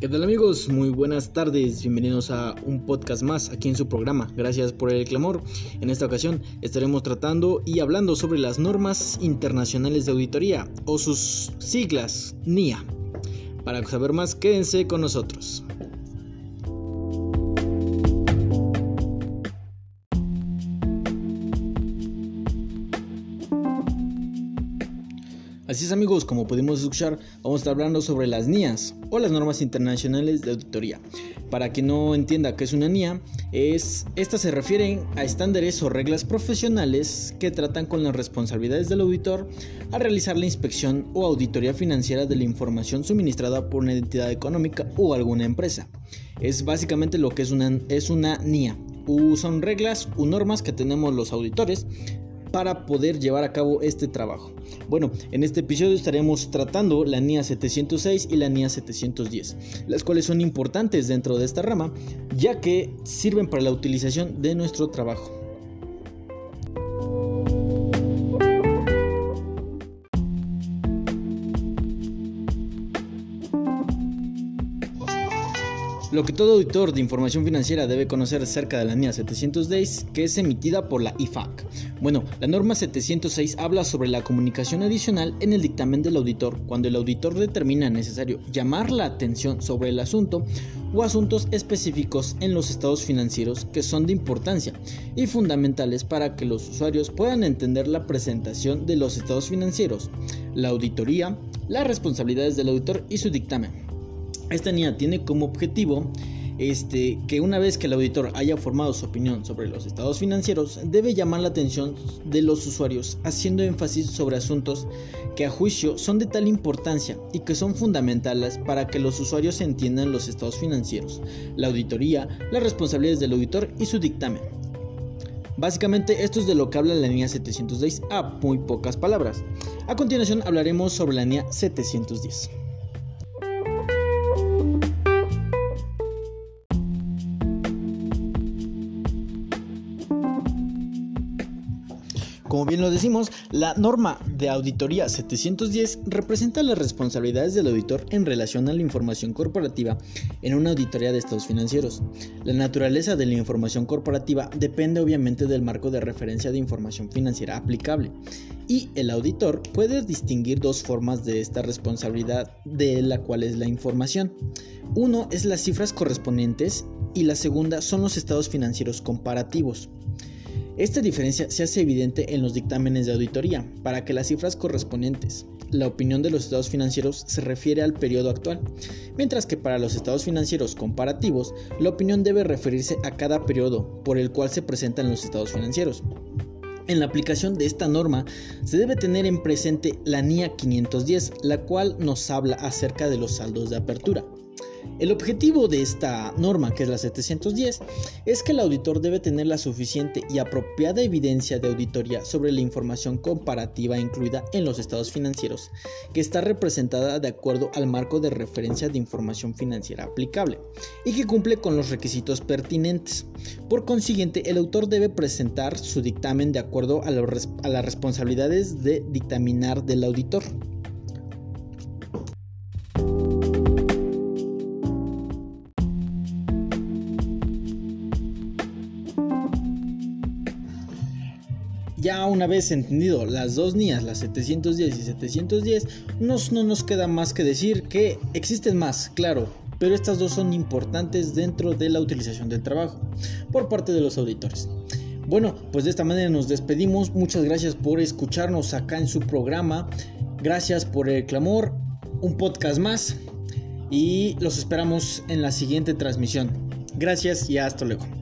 ¿Qué tal amigos? Muy buenas tardes, bienvenidos a un podcast más aquí en su programa. Gracias por el clamor. En esta ocasión estaremos tratando y hablando sobre las normas internacionales de auditoría o sus siglas NIA. Para saber más, quédense con nosotros. Así es amigos, como pudimos escuchar, vamos a estar hablando sobre las NIAs o las normas internacionales de auditoría. Para quien no entienda qué es una NIA, es, estas se refieren a estándares o reglas profesionales que tratan con las responsabilidades del auditor a realizar la inspección o auditoría financiera de la información suministrada por una entidad económica o alguna empresa. Es básicamente lo que es una, es una NIA. son reglas o normas que tenemos los auditores para poder llevar a cabo este trabajo. Bueno, en este episodio estaremos tratando la NIA 706 y la NIA 710, las cuales son importantes dentro de esta rama, ya que sirven para la utilización de nuestro trabajo. Lo que todo auditor de información financiera debe conocer acerca de la NIA 706, que es emitida por la IFAC. Bueno, la norma 706 habla sobre la comunicación adicional en el dictamen del auditor cuando el auditor determina necesario llamar la atención sobre el asunto o asuntos específicos en los estados financieros que son de importancia y fundamentales para que los usuarios puedan entender la presentación de los estados financieros, la auditoría, las responsabilidades del auditor y su dictamen. Esta NIA tiene como objetivo este, que una vez que el auditor haya formado su opinión sobre los estados financieros, debe llamar la atención de los usuarios, haciendo énfasis sobre asuntos que a juicio son de tal importancia y que son fundamentales para que los usuarios entiendan los estados financieros, la auditoría, las responsabilidades del auditor y su dictamen. Básicamente esto es de lo que habla la NIA 706 a muy pocas palabras. A continuación hablaremos sobre la NIA 710. Como bien lo decimos, la norma de auditoría 710 representa las responsabilidades del auditor en relación a la información corporativa en una auditoría de estados financieros. La naturaleza de la información corporativa depende obviamente del marco de referencia de información financiera aplicable y el auditor puede distinguir dos formas de esta responsabilidad de la cual es la información. Uno es las cifras correspondientes y la segunda son los estados financieros comparativos. Esta diferencia se hace evidente en los dictámenes de auditoría, para que las cifras correspondientes, la opinión de los estados financieros se refiere al periodo actual, mientras que para los estados financieros comparativos, la opinión debe referirse a cada periodo por el cual se presentan los estados financieros. En la aplicación de esta norma se debe tener en presente la NIA 510, la cual nos habla acerca de los saldos de apertura. El objetivo de esta norma, que es la 710, es que el auditor debe tener la suficiente y apropiada evidencia de auditoría sobre la información comparativa incluida en los estados financieros, que está representada de acuerdo al marco de referencia de información financiera aplicable y que cumple con los requisitos pertinentes. Por consiguiente, el autor debe presentar su dictamen de acuerdo a, a las responsabilidades de dictaminar del auditor. Ya una vez entendido las dos NIAs, las 710 y 710, no nos queda más que decir que existen más, claro, pero estas dos son importantes dentro de la utilización del trabajo por parte de los auditores. Bueno, pues de esta manera nos despedimos. Muchas gracias por escucharnos acá en su programa. Gracias por el clamor. Un podcast más. Y los esperamos en la siguiente transmisión. Gracias y hasta luego.